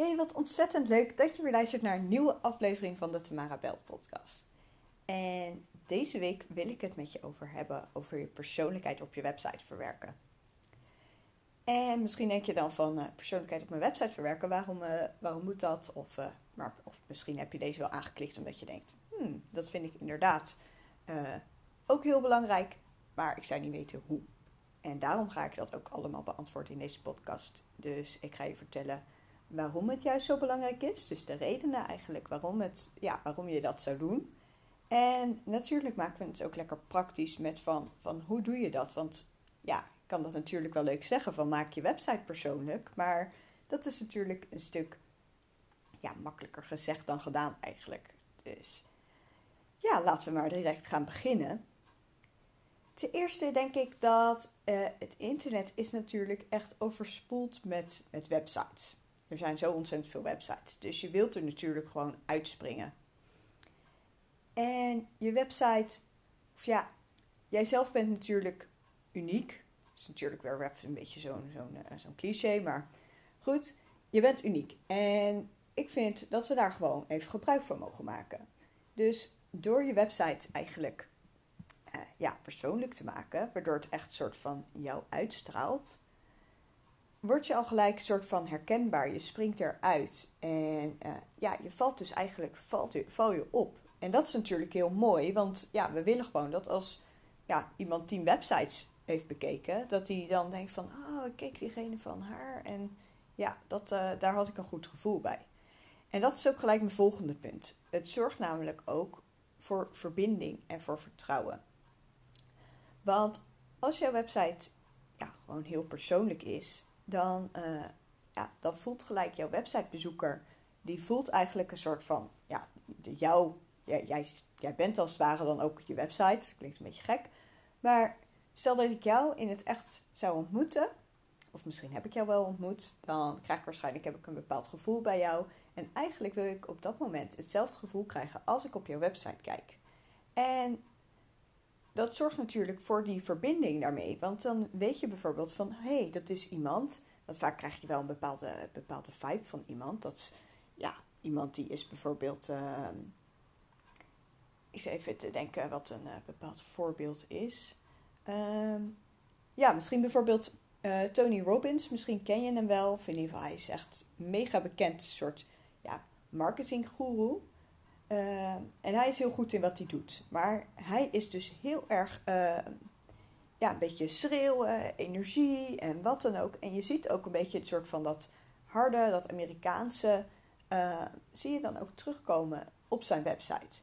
Hey, wat ontzettend leuk dat je weer luistert naar een nieuwe aflevering van de Tamara Belt podcast. En deze week wil ik het met je over hebben over je persoonlijkheid op je website verwerken. En misschien denk je dan van uh, persoonlijkheid op mijn website verwerken, waarom, uh, waarom moet dat? Of, uh, maar, of misschien heb je deze wel aangeklikt omdat je denkt, hmm, dat vind ik inderdaad ook heel belangrijk, maar ik zou niet weten hoe. En daarom ga ik dat ook allemaal beantwoorden in deze podcast. Dus ik ga je vertellen waarom het juist zo belangrijk is. Dus de redenen eigenlijk waarom, het, ja, waarom je dat zou doen. En natuurlijk maken we het ook lekker praktisch met van, van hoe doe je dat? Want ja, ik kan dat natuurlijk wel leuk zeggen van maak je website persoonlijk. Maar dat is natuurlijk een stuk ja, makkelijker gezegd dan gedaan eigenlijk. Dus ja, laten we maar direct gaan beginnen. Ten eerste denk ik dat uh, het internet is natuurlijk echt overspoeld met, met websites. Er zijn zo ontzettend veel websites. Dus je wilt er natuurlijk gewoon uitspringen. En je website, of ja, jijzelf bent natuurlijk uniek. Dat is natuurlijk weer een beetje zo'n zo'n uh, zo'n cliché, maar goed, je bent uniek. En ik vind dat we daar gewoon even gebruik van mogen maken. Dus door je website eigenlijk uh, ja, persoonlijk te maken, waardoor het echt soort van jou uitstraalt, word je al gelijk een soort van herkenbaar. Je springt eruit en uh, ja, je valt dus eigenlijk valt je, val je op. En dat is natuurlijk heel mooi, want ja, we willen gewoon dat als ja, iemand tien websites heeft bekeken, dat hij dan denkt van, oh, ik keek diegene van haar en ja, dat, uh, daar had ik een goed gevoel bij. En dat is ook gelijk mijn volgende punt. Het zorgt namelijk ook voor verbinding en voor vertrouwen. Want als jouw website ja, gewoon heel persoonlijk is, dan, uh, ja, dan voelt gelijk jouw websitebezoeker, die voelt eigenlijk een soort van, ja, jou, jij, jij, jij bent als het ware dan ook je website, klinkt een beetje gek, maar stel dat ik jou in het echt zou ontmoeten, of misschien heb ik jou wel ontmoet, dan krijg ik waarschijnlijk heb ik een bepaald gevoel bij jou. En eigenlijk wil ik op dat moment hetzelfde gevoel krijgen als ik op jouw website kijk. En dat zorgt natuurlijk voor die verbinding daarmee. Want dan weet je bijvoorbeeld van, hé, hey, dat is iemand. Want vaak krijg je wel een bepaalde, bepaalde vibe van iemand. Dat is, ja, iemand die is bijvoorbeeld... Uh, ik zit even te denken wat een uh, bepaald voorbeeld is. Uh, ja, misschien bijvoorbeeld uh, Tony Robbins. Misschien ken je hem wel. Of in ieder geval, hij is echt mega bekend soort ja, marketinggoeroe. Uh, en hij is heel goed in wat hij doet. Maar hij is dus heel erg, uh, ja, een beetje schreeuwen, energie en wat dan ook. En je ziet ook een beetje het soort van dat harde, dat Amerikaanse, uh, zie je dan ook terugkomen op zijn website.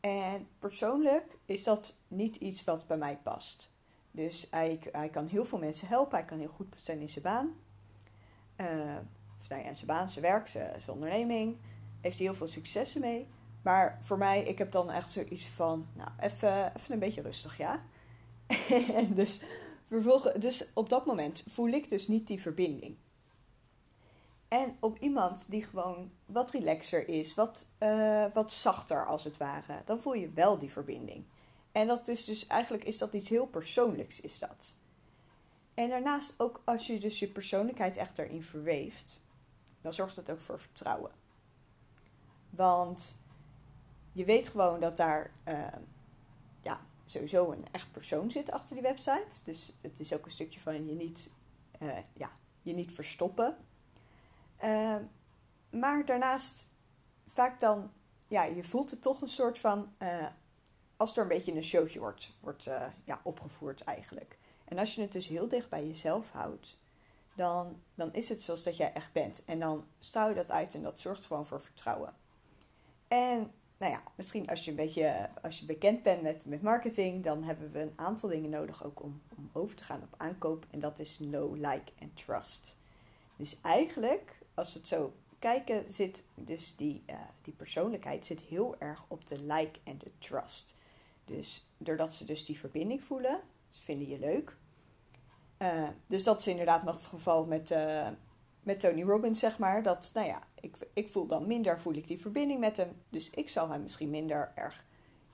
En persoonlijk is dat niet iets wat bij mij past. Dus hij, hij kan heel veel mensen helpen, hij kan heel goed zijn in zijn baan. of nou zijn baan, zijn werk, zijn, zijn onderneming. Heeft hij heel veel successen mee. Maar voor mij, ik heb dan echt zoiets van, nou, even, even een beetje rustig, ja. en dus, vervolgens, dus op dat moment voel ik dus niet die verbinding. En op iemand die gewoon wat relaxer is, wat, uh, wat zachter als het ware, dan voel je wel die verbinding. En dat is dus eigenlijk is dat iets heel persoonlijks, is dat. En daarnaast ook als je dus je persoonlijkheid echt erin verweeft, dan zorgt dat ook voor vertrouwen. Want je weet gewoon dat daar uh, ja, sowieso een echt persoon zit achter die website. Dus het is ook een stukje van je niet, uh, ja, je niet verstoppen. Uh, maar daarnaast vaak dan, ja, je voelt het toch een soort van, eh, als er een beetje een showtje wordt, wordt ja, opgevoerd eigenlijk. En als je het dus heel dicht bij jezelf houdt, dan, dan is het zoals dat jij echt bent. En dan straal je dat uit en dat zorgt gewoon voor vertrouwen. En nou ja, misschien als je een beetje als je bekend bent met, met marketing, dan hebben we een aantal dingen nodig ook om, om over te gaan op aankoop. En dat is know, like en trust. Dus eigenlijk, als we het zo kijken, zit dus die, uh, die persoonlijkheid zit heel erg op de like en de trust. Dus doordat ze dus die verbinding voelen, ze vinden je leuk. Uh, dus dat is inderdaad nog het geval met, uh, met Tony Robbins, zeg maar. Dat, nou ja, ik, ik voel dan minder, voel ik die verbinding met hem. Dus ik zal hem misschien minder erg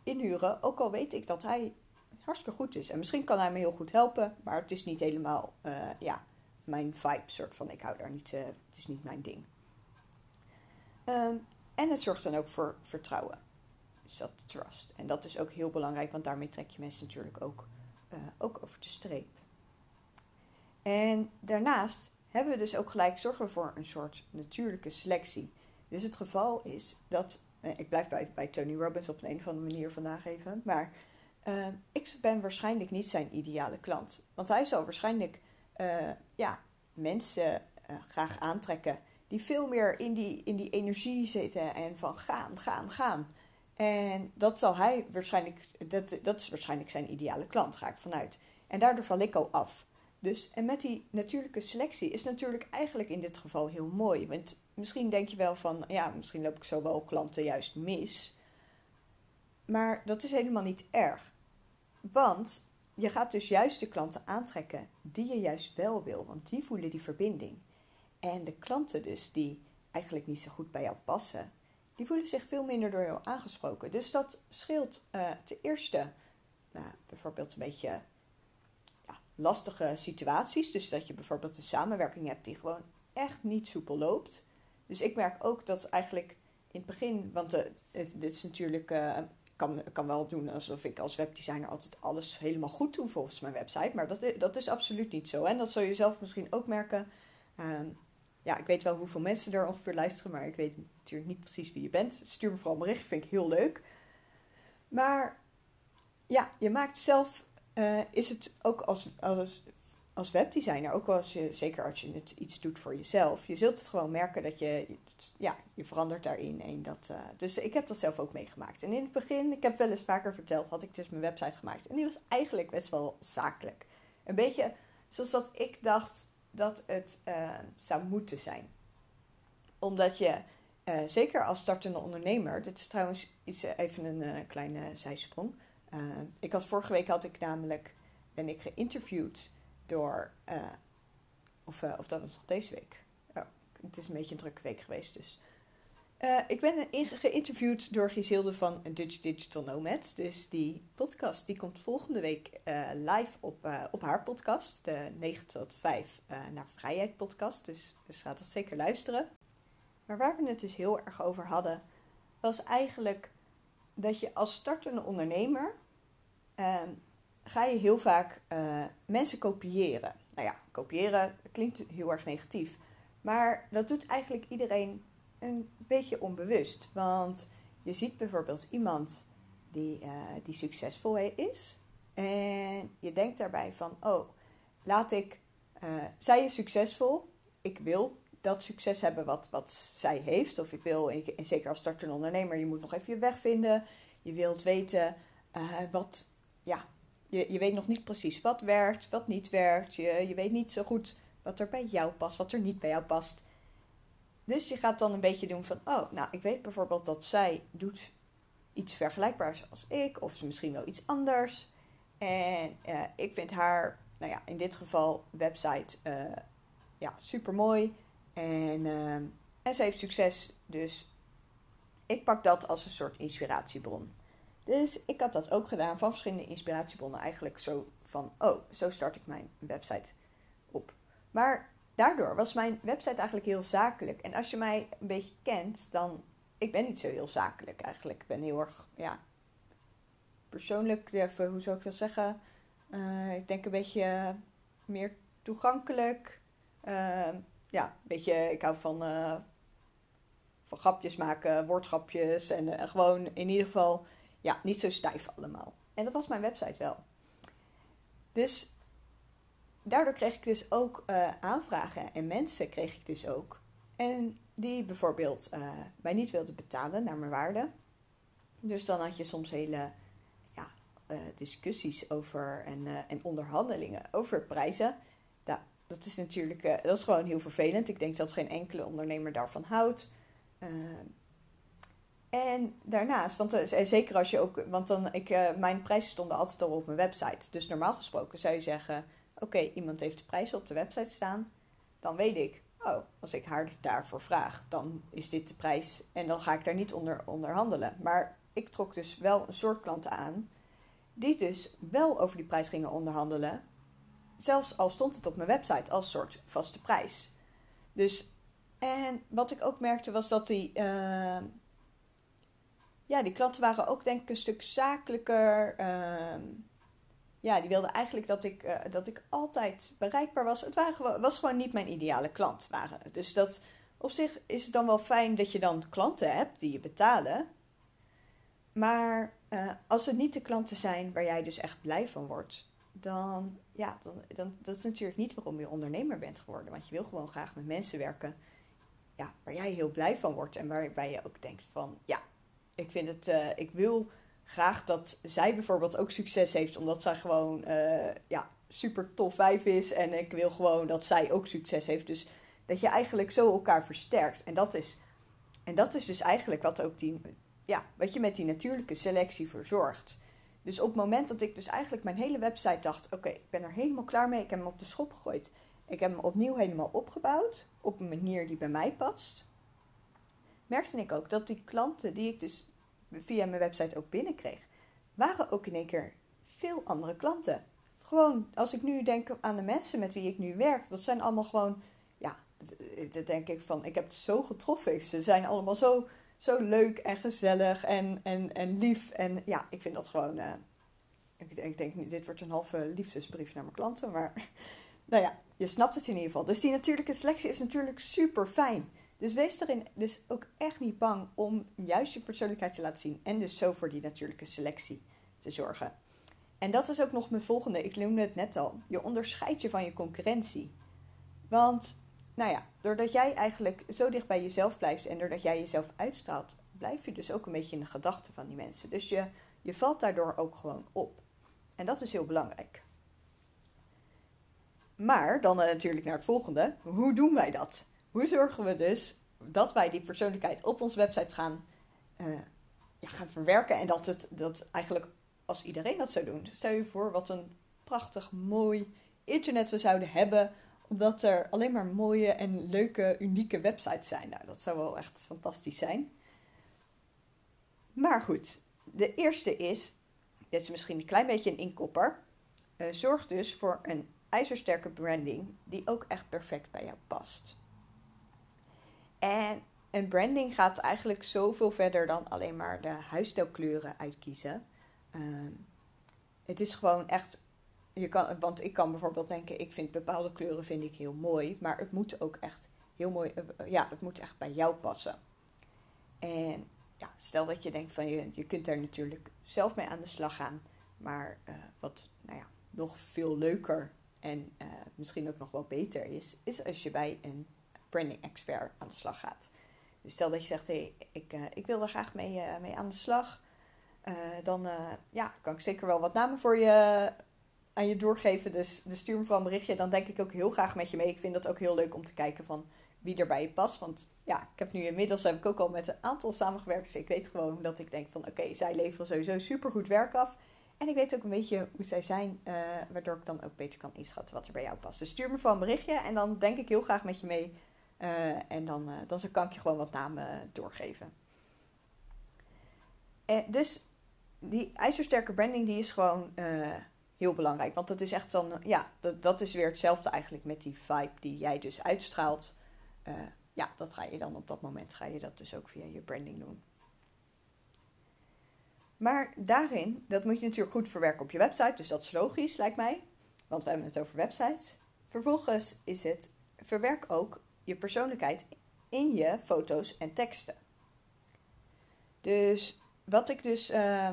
inhuren. Ook al weet ik dat hij hartstikke goed is. En misschien kan hij me heel goed helpen. Maar het is niet helemaal, uh, ja, mijn vibe soort van. Ik hou daar niet, uh, het is niet mijn ding. Ehm, en het zorgt dan ook voor vertrouwen. Dus dat trust. En dat is ook heel belangrijk, want daarmee trek je mensen natuurlijk ook, uh, ook over de streep. En daarnaast hebben we dus ook gelijk zorgen voor een soort natuurlijke selectie. Dus het geval is dat, eh, ik blijf bij, bij Tony Robbins op een, of andere manier vandaag even, maar uh, ik ben waarschijnlijk niet zijn ideale klant. Want hij zal waarschijnlijk uh, ja, mensen graag aantrekken die veel meer in die, in die energie zitten en van gaan, gaan, gaan. En dat zal hij waarschijnlijk, dat, dat is waarschijnlijk zijn ideale klant, ga ik vanuit. En daardoor val ik al af. Dus, en met die natuurlijke selectie is natuurlijk eigenlijk in dit geval heel mooi. Want misschien denk je wel van, ja, misschien loop ik zo wel klanten juist mis. Maar dat is helemaal niet erg. Want je gaat dus juist de klanten aantrekken die je juist wel wil, want die voelen die verbinding. En de klanten dus die eigenlijk niet zo goed bij jou passen, die voelen zich veel minder door jou aangesproken. Dus dat scheelt uh, ten eerste nou, bijvoorbeeld een beetje lastige situaties. Dus dat je bijvoorbeeld een samenwerking hebt die gewoon echt niet soepel loopt. Dus ik merk ook dat eigenlijk in het begin, want dit is natuurlijk, uh, kan, kan wel doen alsof ik als webdesigner altijd alles helemaal goed doe volgens mijn website. Maar dat, dat is absoluut niet zo. En dat zul je zelf misschien ook merken. Uh, ja, ik weet wel hoeveel mensen er ongeveer luisteren, maar ik weet natuurlijk niet precies wie je bent. Stuur me vooral een bericht, vind ik heel leuk. Maar ja, je maakt zelf, uh, is het ook als, als, als webdesigner, ook als je, zeker als je het iets doet voor jezelf, je zult het gewoon merken dat je, ja, je verandert daarin. En dat, uh, dus ik heb dat zelf ook meegemaakt. En in het begin, ik heb wel eens vaker verteld, had ik dus mijn website gemaakt. En die was eigenlijk best wel zakelijk. Een beetje zoals dat ik dacht dat het uh, zou moeten zijn. Omdat je, zeker als startende ondernemer, dit is trouwens iets, even een kleine zijsprong. Ik had vorige week had ik namelijk, ben ik geïnterviewd door, of, of dat was nog deze week. Oh, het is een beetje een drukke week geweest, dus ik ben geïnterviewd door Gisilde van Digital Nomad. Dus die podcast die komt volgende week live op, op haar podcast. De 9 tot 5 naar Vrijheid podcast. Dus, dus gaat dat zeker luisteren. Maar waar we het dus heel erg over hadden, was eigenlijk dat je als startende ondernemer ehm, ga je heel vaak mensen kopiëren. Nou ja, kopiëren klinkt heel erg negatief. Maar dat doet eigenlijk iedereen een beetje onbewust. Want je ziet bijvoorbeeld iemand die, uh, die succesvol is. En je denkt daarbij van, oh, laat ik, uh, zij is succesvol. Ik wil dat succes hebben wat, wat zij heeft. Of ik wil, en zeker als startende ondernemer, je moet nog even je weg vinden. Je wilt weten uh, wat, ja, je, je weet nog niet precies wat werkt, wat niet werkt. Je, je weet niet zo goed wat er bij jou past, wat er niet bij jou past. Dus je gaat dan een beetje doen van, oh, nou, ik weet bijvoorbeeld dat zij doet iets vergelijkbaars als ik, of ze misschien wel iets anders. En uh, ik vind haar, nou ja, in dit geval website, uh, ja, super mooi. En, uh, en ze heeft succes, dus ik pak dat als een soort inspiratiebron. Dus ik had dat ook gedaan van verschillende inspiratiebronnen. Eigenlijk zo van, oh, zo start ik mijn website op. Maar daardoor was mijn website eigenlijk heel zakelijk. En als je mij een beetje kent, dan. Ik ben niet zo heel zakelijk eigenlijk. Ik ben heel erg, ja. Persoonlijk, even, hoe zou ik dat zeggen? Uh, ik denk een beetje meer toegankelijk. Uh, ja, een beetje, ik hou van, uh, van grapjes maken, woordgrapjes. En eh, gewoon in ieder geval, ja, niet zo stijf allemaal. En dat was mijn website wel. Dus daardoor kreeg ik dus ook uh, aanvragen en mensen kreeg ik dus ook. En die bijvoorbeeld mij niet wilden betalen naar mijn waarde. Dus dan had je soms hele ja, discussies over en, en onderhandelingen over prijzen. Dat is natuurlijk dat is gewoon heel vervelend. Ik denk dat geen enkele ondernemer daarvan houdt. En daarnaast, want zeker als je ook, want dan, ik, mijn prijzen stonden altijd al op mijn website. Dus normaal gesproken zou je zeggen, oké, iemand heeft de prijs op de website staan, dan weet ik, oh, als ik haar daarvoor vraag, dan is dit de prijs en dan ga ik daar niet onder onderhandelen. Maar ik trok dus wel een soort klanten aan die dus wel over die prijs gingen onderhandelen, zelfs al stond het op mijn website als soort vaste prijs. Dus En wat ik ook merkte was dat die, ehm, ja, die klanten waren ook denk ik een stuk zakelijker. Ehm, ja, die wilden eigenlijk dat ik, eh, dat ik altijd bereikbaar was. Het waren, was gewoon niet mijn ideale klant. Waren. Dus dat, op zich is het dan wel fijn dat je dan klanten hebt die je betalen. Maar uh, als het niet de klanten zijn waar jij dus echt blij van wordt, dan, ja, dan, dan dat is natuurlijk niet waarom je ondernemer bent geworden. Want je wil gewoon graag met mensen werken ja, waar jij heel blij van wordt. En waarbij je ook denkt van, ja, ik vind het, uh, ik wil graag dat zij bijvoorbeeld ook succes heeft, omdat zij gewoon, uh, ja, super tof vijf is. En ik wil gewoon dat zij ook succes heeft. Dus dat je eigenlijk zo elkaar versterkt. En dat is, en dat is dus eigenlijk wat ook die, ja, wat je met die natuurlijke selectie verzorgt. Dus op het moment dat ik dus eigenlijk mijn hele website dacht: oké, ik ben er helemaal klaar mee, ik heb hem op de schop gegooid. Ik heb hem opnieuw helemaal opgebouwd op een manier die bij mij past. Merkte ik ook dat die klanten die ik dus via mijn website ook binnenkreeg, waren ook in één keer veel andere klanten. Gewoon, als ik nu denk aan de mensen met wie ik nu werk, dat zijn allemaal gewoon, ja, dat denk ik van, ik heb het zo getroffen. Ze zijn allemaal zo zo leuk en gezellig en, en, en lief. En ja, ik vind dat gewoon. Uh, ik, ik denk, dit wordt een halve liefdesbrief naar mijn klanten. Maar nou ja, je snapt het in ieder geval. Dus die natuurlijke selectie is natuurlijk super fijn. Dus wees erin dus ook echt niet bang om juist je persoonlijkheid te laten zien. En dus zo voor die natuurlijke selectie te zorgen. En dat is ook nog mijn volgende. Ik noemde het net al. Je onderscheidt je van je concurrentie. Want nou ja, doordat jij eigenlijk zo dicht bij jezelf blijft en doordat jij jezelf uitstraalt, blijf je dus ook een beetje in de gedachten van die mensen. Dus je, je valt daardoor ook gewoon op. En dat is heel belangrijk. Maar dan uh, natuurlijk naar het volgende. Hoe doen wij dat? Hoe zorgen we dus dat wij die persoonlijkheid op onze website gaan, ja, gaan verwerken en dat het dat eigenlijk als iedereen dat zou doen. Stel je voor wat een prachtig mooi internet we zouden hebben omdat er alleen maar mooie en leuke, unieke websites zijn. Nou, dat zou wel echt fantastisch zijn. Maar goed, de eerste is, dit is misschien een klein beetje een inkopper. Uh, zorg dus voor een ijzersterke branding die ook echt perfect bij jou past. En een branding gaat eigenlijk zoveel verder dan alleen maar de huisstijlkleuren uitkiezen. Uh, het is gewoon echt je kan, want ik kan bijvoorbeeld denken, ik vind bepaalde kleuren vind ik heel mooi, maar het moet ook echt heel mooi, uh, ja, het moet echt bij jou passen. En ja, stel dat je denkt van je, je kunt daar natuurlijk zelf mee aan de slag gaan, maar uh, wat nou ja, nog veel leuker en misschien ook nog wel beter is, is als je bij een branding expert aan de slag gaat. Dus stel dat je zegt, hey, ik, ik wil er graag mee, mee aan de slag. dan ja, kan ik zeker wel wat namen voor je aan je doorgeven. Dus, dus stuur me vooral een berichtje. Dan denk ik ook heel graag met je mee. Ik vind dat ook heel leuk om te kijken van wie er bij je past. Want ja, ik heb nu inmiddels heb ik ook al met een aantal samengewerkt. Dus ik weet gewoon dat ik denk van oké, zij leveren sowieso supergoed werk af. En ik weet ook een beetje hoe zij zijn, uh, waardoor ik dan ook beter kan inschatten wat er bij jou past. Dus stuur me vooral een berichtje en dan denk ik heel graag met je mee. Uh, en dan, uh, dan kan ik je gewoon wat namen doorgeven. En dus die ijzersterke branding die is gewoon heel belangrijk. Want dat is echt dan, ja, dat, dat is weer hetzelfde eigenlijk met die vibe die jij dus uitstraalt. Uh, ja, dat ga je dan op dat moment, ga je dat dus ook via je branding doen. Maar daarin, dat moet je natuurlijk goed verwerken op je website, dus dat is logisch, lijkt mij. Want we hebben het over websites. Vervolgens is het, verwerk ook je persoonlijkheid in je foto's en teksten. Dus wat ik dus uh,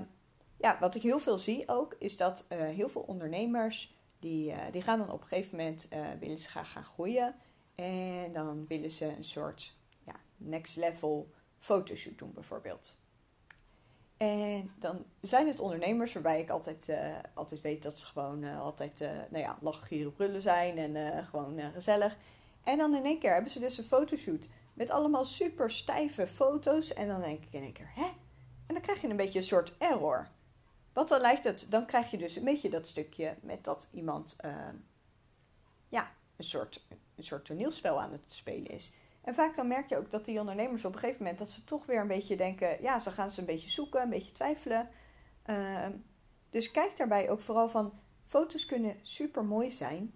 ja, wat ik heel veel zie ook, is dat uh, heel veel ondernemers, die, uh, die gaan dan op een gegeven moment, uh, willen ze graag gaan groeien. En dan willen ze een soort ja, next level fotoshoot doen bijvoorbeeld. En dan zijn het ondernemers waarbij ik altijd, altijd weet dat ze gewoon altijd nou ja, lachen, gieren, brullen zijn en gewoon gezellig. En dan in één keer hebben ze dus een fotoshoot met allemaal super stijve foto's. En dan denk ik in één keer, hè? En dan krijg je een beetje een soort error. Wat dan lijkt het, dan krijg je dus een beetje dat stukje met dat iemand uh, ja, een soort, een soort toneelspel aan het spelen is. En vaak dan merk je ook dat die ondernemers op een gegeven moment dat ze toch weer een beetje denken, ja, ze gaan ze een beetje zoeken, een beetje twijfelen. Uh, dus kijk daarbij ook vooral van, foto's kunnen super mooi zijn,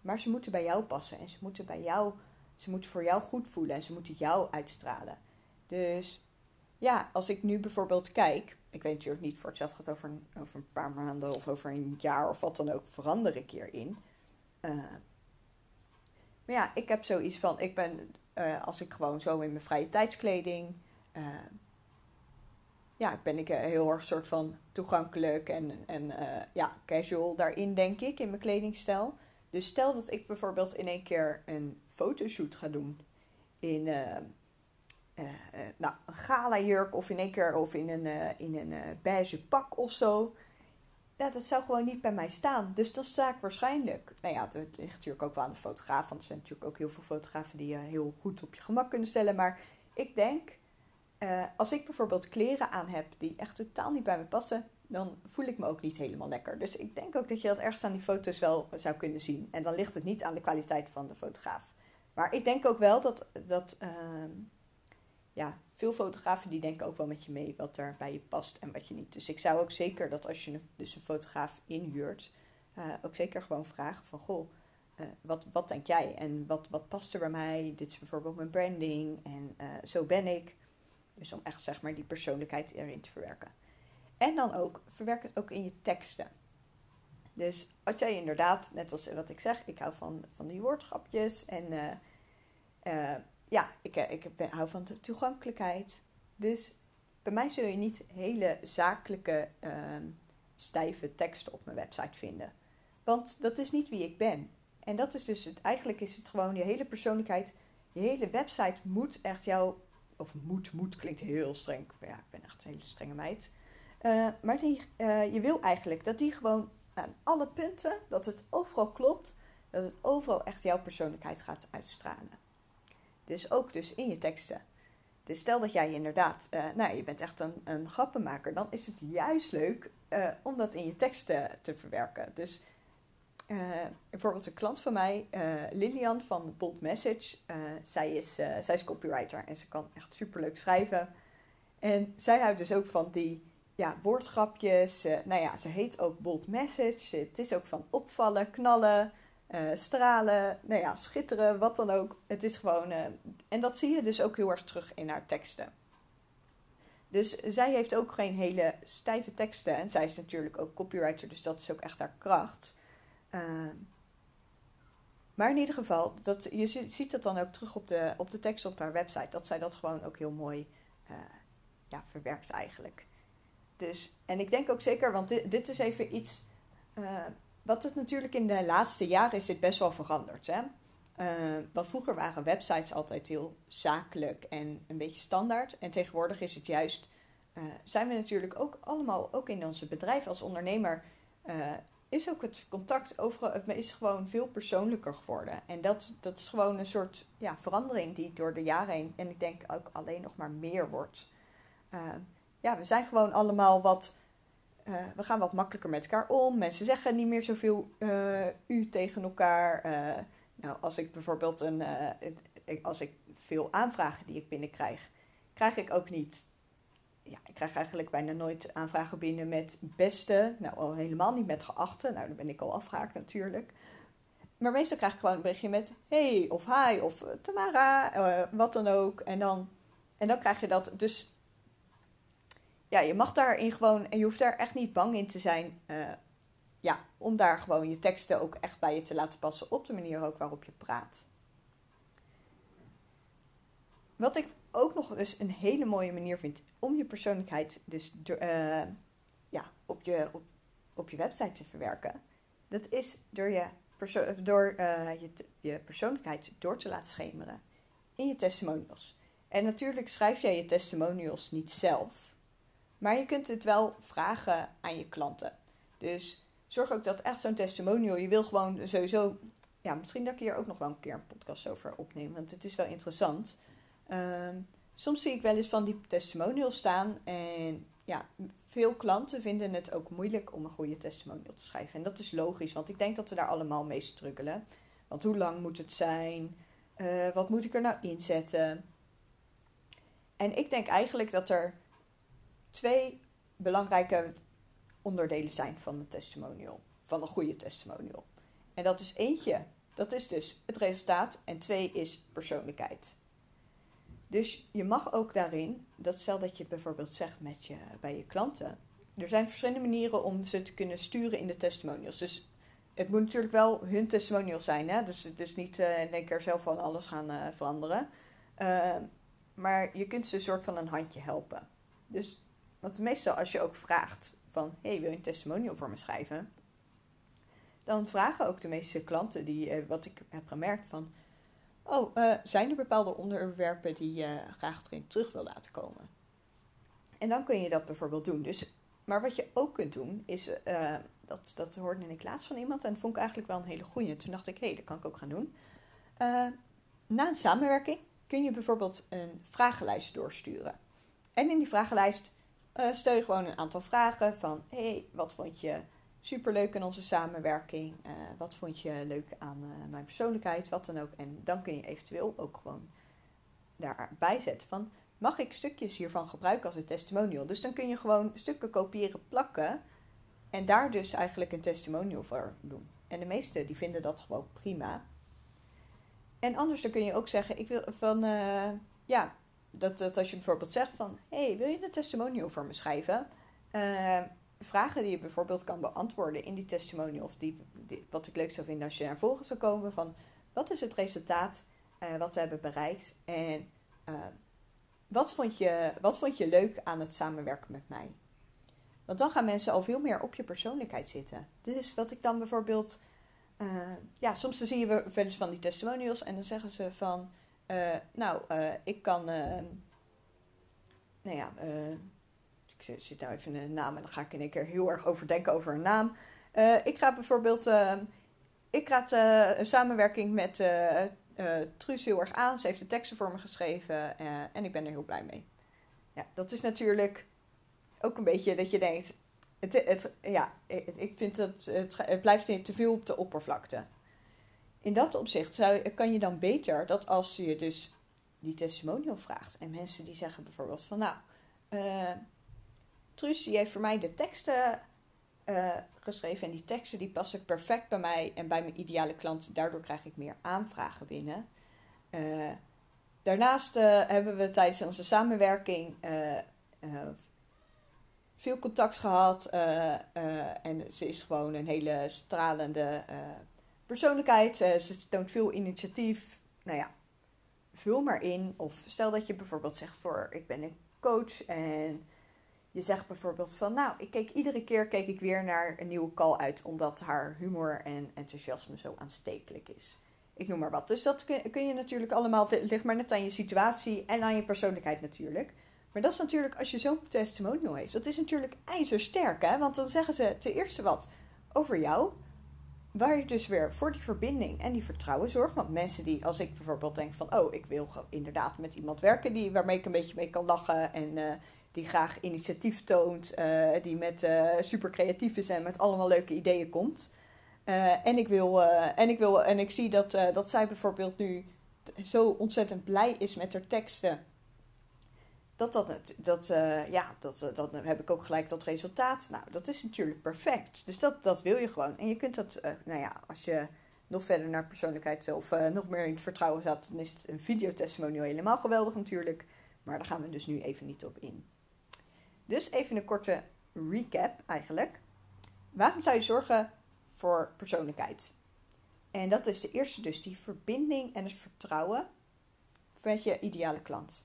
maar ze moeten bij jou passen en ze moeten bij jou ze moeten voor jou goed voelen en ze moeten jou uitstralen. Dus ja, als ik nu bijvoorbeeld kijk, ik weet natuurlijk niet, voor hetzelfde gaat over een, over een paar maanden of over een jaar of wat dan ook, verander ik hierin. Uh, maar ja, ik heb zoiets van, ik ben, uh, als ik gewoon zo in mijn vrije tijdskleding, uh, ja, ben ik heel erg soort van toegankelijk en, en ja, casual daarin, denk ik, in mijn kledingstijl. Dus stel dat ik bijvoorbeeld in één keer een fotoshoot ga doen in uh, nou, een gala jurk of in één keer of in een, uh, in een beige pak of zo. Ja, dat zou gewoon niet bij mij staan. Dus dan sta ik waarschijnlijk. Nou ja, het ligt natuurlijk ook wel aan de fotograaf. Want er zijn natuurlijk ook heel veel fotografen die je heel goed op je gemak kunnen stellen. Maar ik denk, als ik bijvoorbeeld kleren aan heb die echt totaal niet bij me passen, dan voel ik me ook niet helemaal lekker. Dus ik denk ook dat je dat ergens aan die foto's wel zou kunnen zien. En dan ligt het niet aan de kwaliteit van de fotograaf. Maar ik denk ook wel dat, dat ehm, ja, veel fotografen die denken ook wel met je mee wat er bij je past en wat je niet. Dus ik zou ook zeker dat als je dus een fotograaf inhuurt, uh, ook zeker gewoon vragen van goh, uh, wat, wat denk jij en wat, wat past er bij mij? Dit is bijvoorbeeld mijn branding en uh, zo ben ik. Dus om echt zeg maar die persoonlijkheid erin te verwerken. En dan ook, verwerk het ook in je teksten. Dus als jij inderdaad, net als wat ik zeg, ik hou van, van die woordgrapjes en ja, ik, eh, ik hou van toegankelijkheid. Dus bij mij zul je niet hele zakelijke, uh, stijve teksten op mijn website vinden. Want dat is niet wie ik ben. En dat is dus, het, eigenlijk is het gewoon je hele persoonlijkheid. Je hele website moet echt jou, of moet, moet klinkt heel streng. Ja, ik ben echt een hele strenge meid. Uh, maar die, uh, je wil eigenlijk dat die gewoon aan alle punten, dat het overal klopt, dat het overal echt jouw persoonlijkheid gaat uitstralen. Dus ook dus in je teksten. Dus stel dat jij inderdaad, uh, nou je bent echt een, een grappenmaker, dan is het juist leuk uh, om dat in je teksten te verwerken. Dus uh, bijvoorbeeld een klant van mij, Lilian van Bold Message, zij, is, zij is copywriter en ze kan echt superleuk schrijven. En zij houdt dus ook van die ja, woordgrapjes. nou ja, ze heet ook Bold Message. Het is ook van opvallen, knallen. Uh, stralen, nou ja, schitteren, wat dan ook. Het is gewoon. Uh, en dat zie je dus ook heel erg terug in haar teksten. Dus zij heeft ook geen hele stijve teksten. En zij is natuurlijk ook copywriter, dus dat is ook echt haar kracht. Uh, maar in ieder geval, dat, je ziet dat dan ook terug op de, op de tekst op haar website. Dat zij dat gewoon ook heel mooi ja, verwerkt eigenlijk. Dus, en ik denk ook zeker, want dit, dit is even iets wat het natuurlijk in de laatste jaren is dit best wel veranderd. Hè? Uh, want vroeger waren websites altijd heel zakelijk en een beetje standaard. En tegenwoordig is het juist, uh, zijn we natuurlijk ook allemaal, ook in onze bedrijf als ondernemer, uh, is ook het contact overal, het is gewoon veel persoonlijker geworden. En dat, dat is gewoon een soort ja, verandering die door de jaren heen, en ik denk ook alleen nog maar meer wordt. ja, we zijn gewoon allemaal wat uh, we gaan wat makkelijker met elkaar om. Mensen zeggen niet meer zoveel uh, u tegen elkaar. Uh, nou, als ik bijvoorbeeld een, als ik veel aanvragen die ik binnenkrijg, krijg ik ook niet. Ja, ik krijg eigenlijk bijna nooit aanvragen binnen met beste. Nou, al helemaal niet met geachte. Nou, dan ben ik al afgehaakt natuurlijk. Maar meestal krijg ik gewoon een berichtje met hey of hi of Tamara, wat dan ook. En dan, en dan krijg je dat. Dus ja, je mag daarin gewoon, en je hoeft daar echt niet bang in te zijn. Uh, ja, om daar gewoon je teksten ook echt bij je te laten passen op de manier ook waarop je praat. Wat ik ook nog eens een hele mooie manier vind om je persoonlijkheid dus uh, ja, op, je, op, je website te verwerken. Dat is door, je, door uh, je, je persoonlijkheid door te laten schemeren in je testimonials. En natuurlijk schrijf jij je testimonials niet zelf. Maar je kunt het wel vragen aan je klanten. Dus zorg ook dat echt zo'n testimonial. Je wil gewoon sowieso. Ja, misschien dat ik hier ook nog wel een keer een podcast over opneem. Want het is wel interessant. Ehm, soms zie ik wel eens van die testimonials staan. En ja, veel klanten vinden het ook moeilijk om een goede testimonial te schrijven. En dat is logisch, want ik denk dat we daar allemaal mee struggelen. Want hoe lang moet het zijn? Uh, wat moet ik er nou inzetten? En ik denk eigenlijk dat er twee belangrijke onderdelen zijn van een testimonial, van een goede testimonial. En dat is eentje, Dat is dus het resultaat. En twee is persoonlijkheid. Dus je mag ook daarin, dat stel dat je bijvoorbeeld zegt met je, bij je klanten. Er zijn verschillende manieren om ze te kunnen sturen in de testimonials. Dus het moet natuurlijk wel hun testimonials zijn. Hè? Dus het is niet uh, in één keer zelf van alles gaan uh, veranderen. Uh, maar je kunt ze een soort van een handje helpen. Dus, want meestal als je ook vraagt van... hey, wil je een testimonial voor me schrijven? Dan vragen ook de meeste klanten die, wat ik heb gemerkt van... Oh, zijn er bepaalde onderwerpen die je graag erin terug wil laten komen? En dan kun je dat bijvoorbeeld doen. Dus, maar wat je ook kunt doen is dat, dat hoorde ik laatst van iemand en dat vond ik eigenlijk wel een hele goeie. Toen dacht ik, hé, hey, dat kan ik ook gaan doen. Uh, na een samenwerking kun je bijvoorbeeld een vragenlijst doorsturen. En in die vragenlijst uh, stel je gewoon een aantal vragen van, hey, wat vond je superleuk in onze samenwerking? Uh, wat vond je leuk aan mijn persoonlijkheid? Wat dan ook. En dan kun je eventueel ook gewoon daarbij zetten van, mag ik stukjes hiervan gebruiken als een testimonial? Dus dan kun je gewoon stukken kopiëren, plakken en daar dus eigenlijk een testimonial voor doen. En de meesten die vinden dat gewoon prima. En anders dan kun je ook zeggen, ik wil van, ja, dat, dat als je bijvoorbeeld zegt van, hey, wil je een testimonial voor me schrijven? Uh, vragen die je bijvoorbeeld kan beantwoorden in die testimonial, of die, wat ik leuk zou vinden als je naar voren zou komen van, wat is het resultaat uh, wat we hebben bereikt en wat, vond je, wat vond je leuk aan het samenwerken met mij? Want dan gaan mensen al veel meer op je persoonlijkheid zitten. Dus wat ik dan bijvoorbeeld. Uh, ja, soms dan zie je wel eens van die testimonials en dan zeggen ze van. Uh, nou, uh, ik kan. nou ja, ik zit nou even een naam en dan ga ik in één keer heel erg overdenken over een naam. ik ga bijvoorbeeld. ik raad een samenwerking met Truus heel erg aan. Ze heeft de teksten voor me geschreven en ik ben er heel blij mee. Ja, dat is natuurlijk ook een beetje dat je denkt, het, het, ja, ik vind dat het, het blijft te veel op de oppervlakte. In dat opzicht zou, kan je dan beter dat als je dus die testimonial vraagt en mensen die zeggen bijvoorbeeld van nou, uh, Truus die heeft voor mij de teksten uh, geschreven en die teksten die passen perfect bij mij en bij mijn ideale klant. Daardoor krijg ik meer aanvragen binnen. Uh, daarnaast hebben we tijdens onze samenwerking veel contact gehad. En ze is gewoon een hele stralende persoonlijkheid. ze toont veel initiatief. Nou ja, vul maar in. Of stel dat je bijvoorbeeld zegt voor ik ben een coach en je zegt bijvoorbeeld van nou, ik keek iedere keer keek ik weer naar een nieuwe call uit omdat haar humor en enthousiasme zo aanstekelijk is. Ik noem maar wat. Dus dat kun, kun je natuurlijk allemaal, het ligt maar net aan je situatie en aan je persoonlijkheid natuurlijk. Maar dat is natuurlijk, als je zo'n testimonial heeft, dat is natuurlijk ijzersterk, hè? Want dan zeggen ze ten eerste wat over jou, waar je dus weer voor die verbinding en die vertrouwen zorgt. Want mensen die, als ik bijvoorbeeld denk van, oh, ik wil inderdaad met iemand werken die, waarmee ik een beetje mee kan lachen en uh, die graag initiatief toont, uh, die met uh, super creatief is en met allemaal leuke ideeën komt. en ik wil, en ik wil, en ik zie dat, dat zij bijvoorbeeld nu zo ontzettend blij is met haar teksten dat, dat, dat, uh, ja, dat, eh, dat heb ik ook gelijk dat resultaat. Nou, dat is natuurlijk perfect. Dus dat, dat wil je gewoon. En je kunt dat, uh, nou ja, als je nog verder naar persoonlijkheid zelf nog meer in het vertrouwen zat, dan is het een videotestimonial helemaal geweldig natuurlijk. Maar daar gaan we dus nu even niet op in. Dus even een korte recap eigenlijk. Waarom zou je zorgen voor persoonlijkheid? En dat is de eerste dus die verbinding en het vertrouwen met je ideale klant.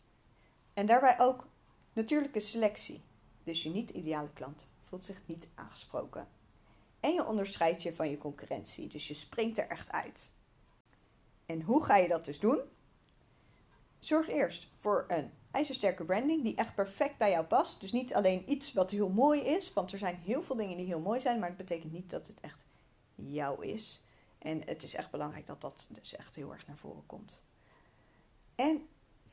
En daarbij ook natuurlijke selectie. Dus je niet-ideale klant voelt zich niet aangesproken. En je onderscheidt je van je concurrentie, dus je springt er echt uit. En hoe ga je dat dus doen? Zorg eerst voor een ijzersterke branding die echt perfect bij jou past. Dus niet alleen iets wat heel mooi is, want er zijn heel veel dingen die heel mooi zijn, maar dat betekent niet dat het echt jou is. En het is echt belangrijk dat dat dus echt heel erg naar voren komt. En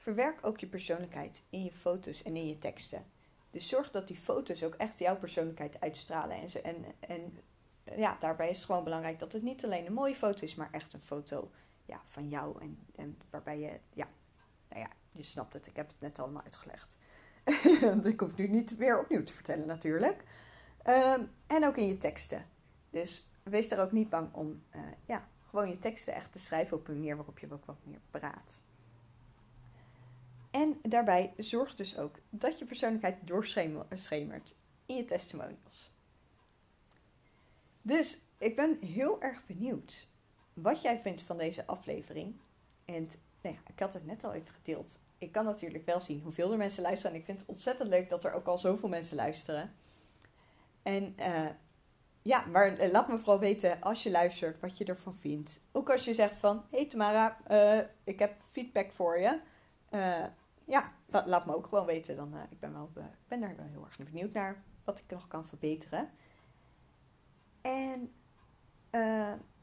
Verwerk ook je persoonlijkheid in je foto's en in je teksten. Dus zorg dat die foto's ook echt jouw persoonlijkheid uitstralen. En, ze, en, en ja, daarbij is het gewoon belangrijk dat het niet alleen een mooie foto is, maar echt een foto ja, van jou. En, en waarbij je, ja, nou ja, je snapt het. Ik heb het net allemaal uitgelegd. ik hoef het nu niet weer opnieuw te vertellen natuurlijk. Um, en ook in je teksten. Dus wees daar ook niet bang om uh, ja, gewoon je teksten echt te schrijven op een manier waarop je ook wat meer praat. En daarbij zorg dus ook dat je persoonlijkheid doorschemert in je testimonials. Dus ik ben heel erg benieuwd wat jij vindt van deze aflevering. En nou ja, ik had het net al even gedeeld. Ik kan natuurlijk wel zien hoeveel er mensen luisteren. En ik vind het ontzettend leuk dat er ook al zoveel mensen luisteren. En uh, ja, maar eh, laat me vooral weten als je luistert wat je ervan vindt. Ook als je zegt van, hey Tamara, uh, ik heb feedback voor je. Uh, ja, laat me ook gewoon weten. Dan, ik ben, wel, ben daar wel heel erg benieuwd naar wat ik nog kan verbeteren. En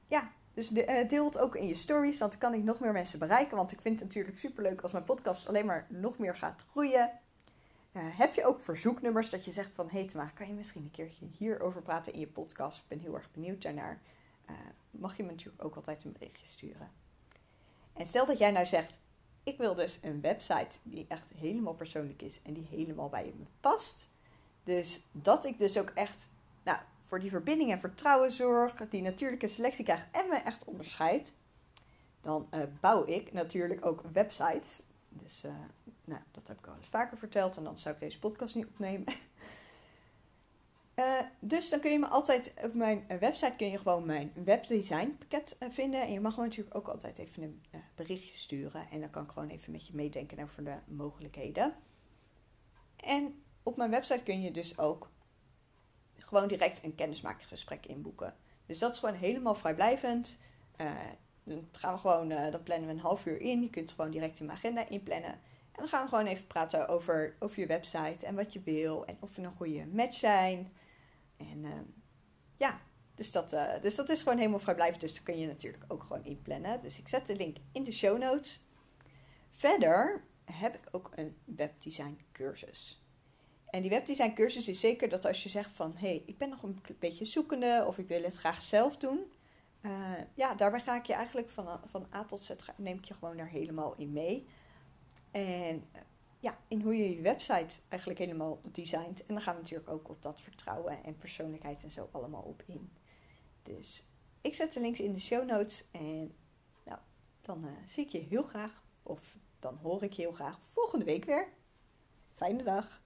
ja, dus de, deel het ook in je stories, want dan kan ik nog meer mensen bereiken. Want ik vind het natuurlijk superleuk als mijn podcast alleen maar nog meer gaat groeien. Uh, heb je ook verzoeknummers dat je zegt van... Hé hey, kan je misschien een keertje hierover praten in je podcast? Ik ben heel erg benieuwd daarnaar. Uh, mag je me natuurlijk ook altijd een berichtje sturen. En stel dat jij nou zegt... Ik wil dus een website die echt helemaal persoonlijk is... en die helemaal bij je past. Dus dat ik dus ook echt... Nou, voor die verbinding en vertrouwen zorg... die natuurlijke selectie krijg en me echt onderscheid... dan uh, bouw ik natuurlijk ook websites... Dus uh, nou, dat heb ik al vaker verteld en dan zou ik deze podcast niet opnemen. Uh, dus dan kun je me altijd op mijn eh, website kun je gewoon mijn webdesign pakket uh, vinden. En je mag me natuurlijk ook altijd even een berichtje sturen. En dan kan ik gewoon even met je meedenken over de mogelijkheden. En op mijn website kun je dus ook gewoon direct een kennismakingsgesprek inboeken. Dus dat is gewoon helemaal vrijblijvend. dan gaan we gewoon, dan plannen we een half uur in. Je kunt gewoon direct in mijn agenda inplannen. En dan gaan we gewoon even praten over, over je website en wat je wil en of we een goede match zijn. En uh, ja, dus dat, uh, dus dat is gewoon helemaal vrijblijvend. Dus dat kun je natuurlijk ook gewoon inplannen. Dus ik zet de link in de show notes. Verder heb ik ook een webdesign cursus. En die webdesign cursus is zeker dat als je zegt van... hé, hey, ik ben nog een beetje zoekende of ik wil het graag zelf doen... Uh, ja, daarbij ga ik je eigenlijk van, van A tot Z... neem ik je gewoon daar helemaal in mee... En eh, ja, in hoe je je website eigenlijk helemaal designt. En dan gaan we natuurlijk ook op dat vertrouwen en persoonlijkheid en zo allemaal op in. Dus ik zet de links in de show notes. En nou, dan uh, zie ik je heel graag, of dan hoor ik je heel graag volgende week weer. Fijne dag.